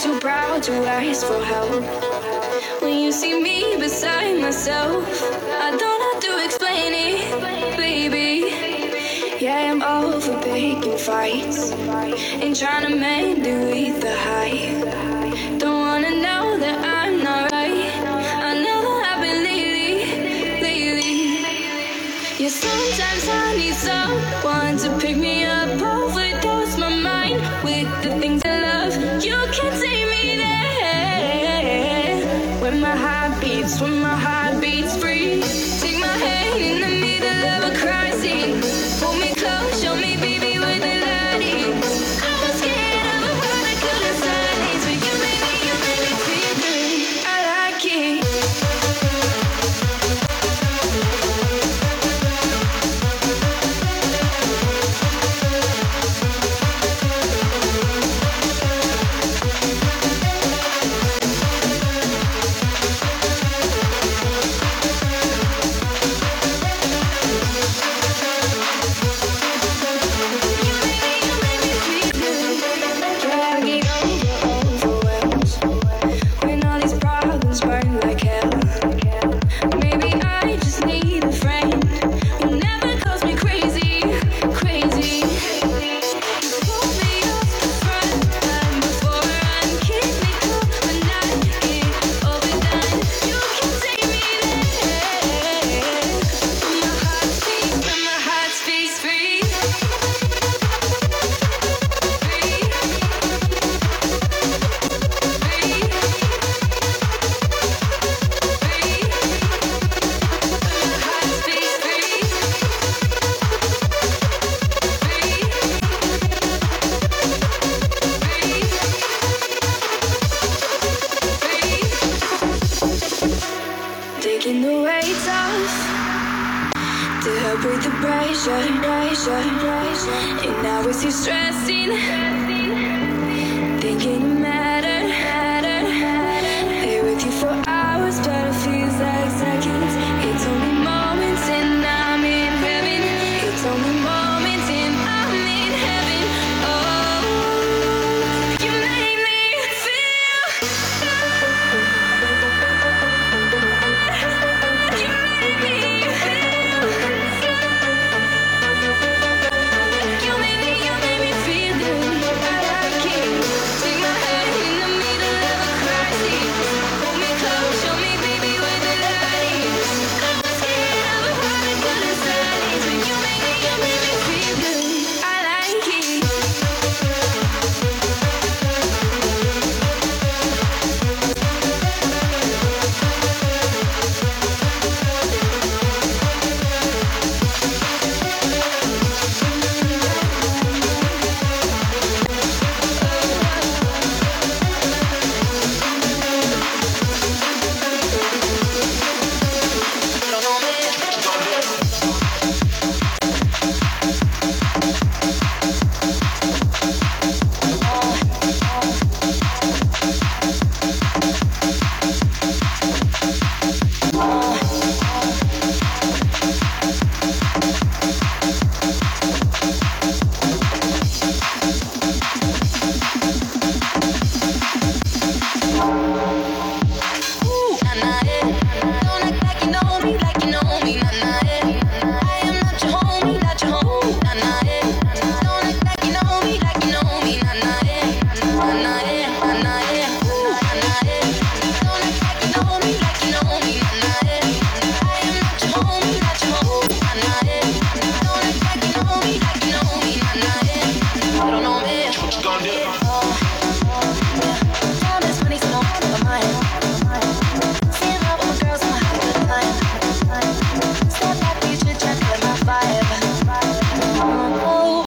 Too proud to ask for help. When you see me beside myself, I don't have to explain it, baby. Yeah, I'm over picking fights and trying to mend with the high. pressure. And now it's you stressing.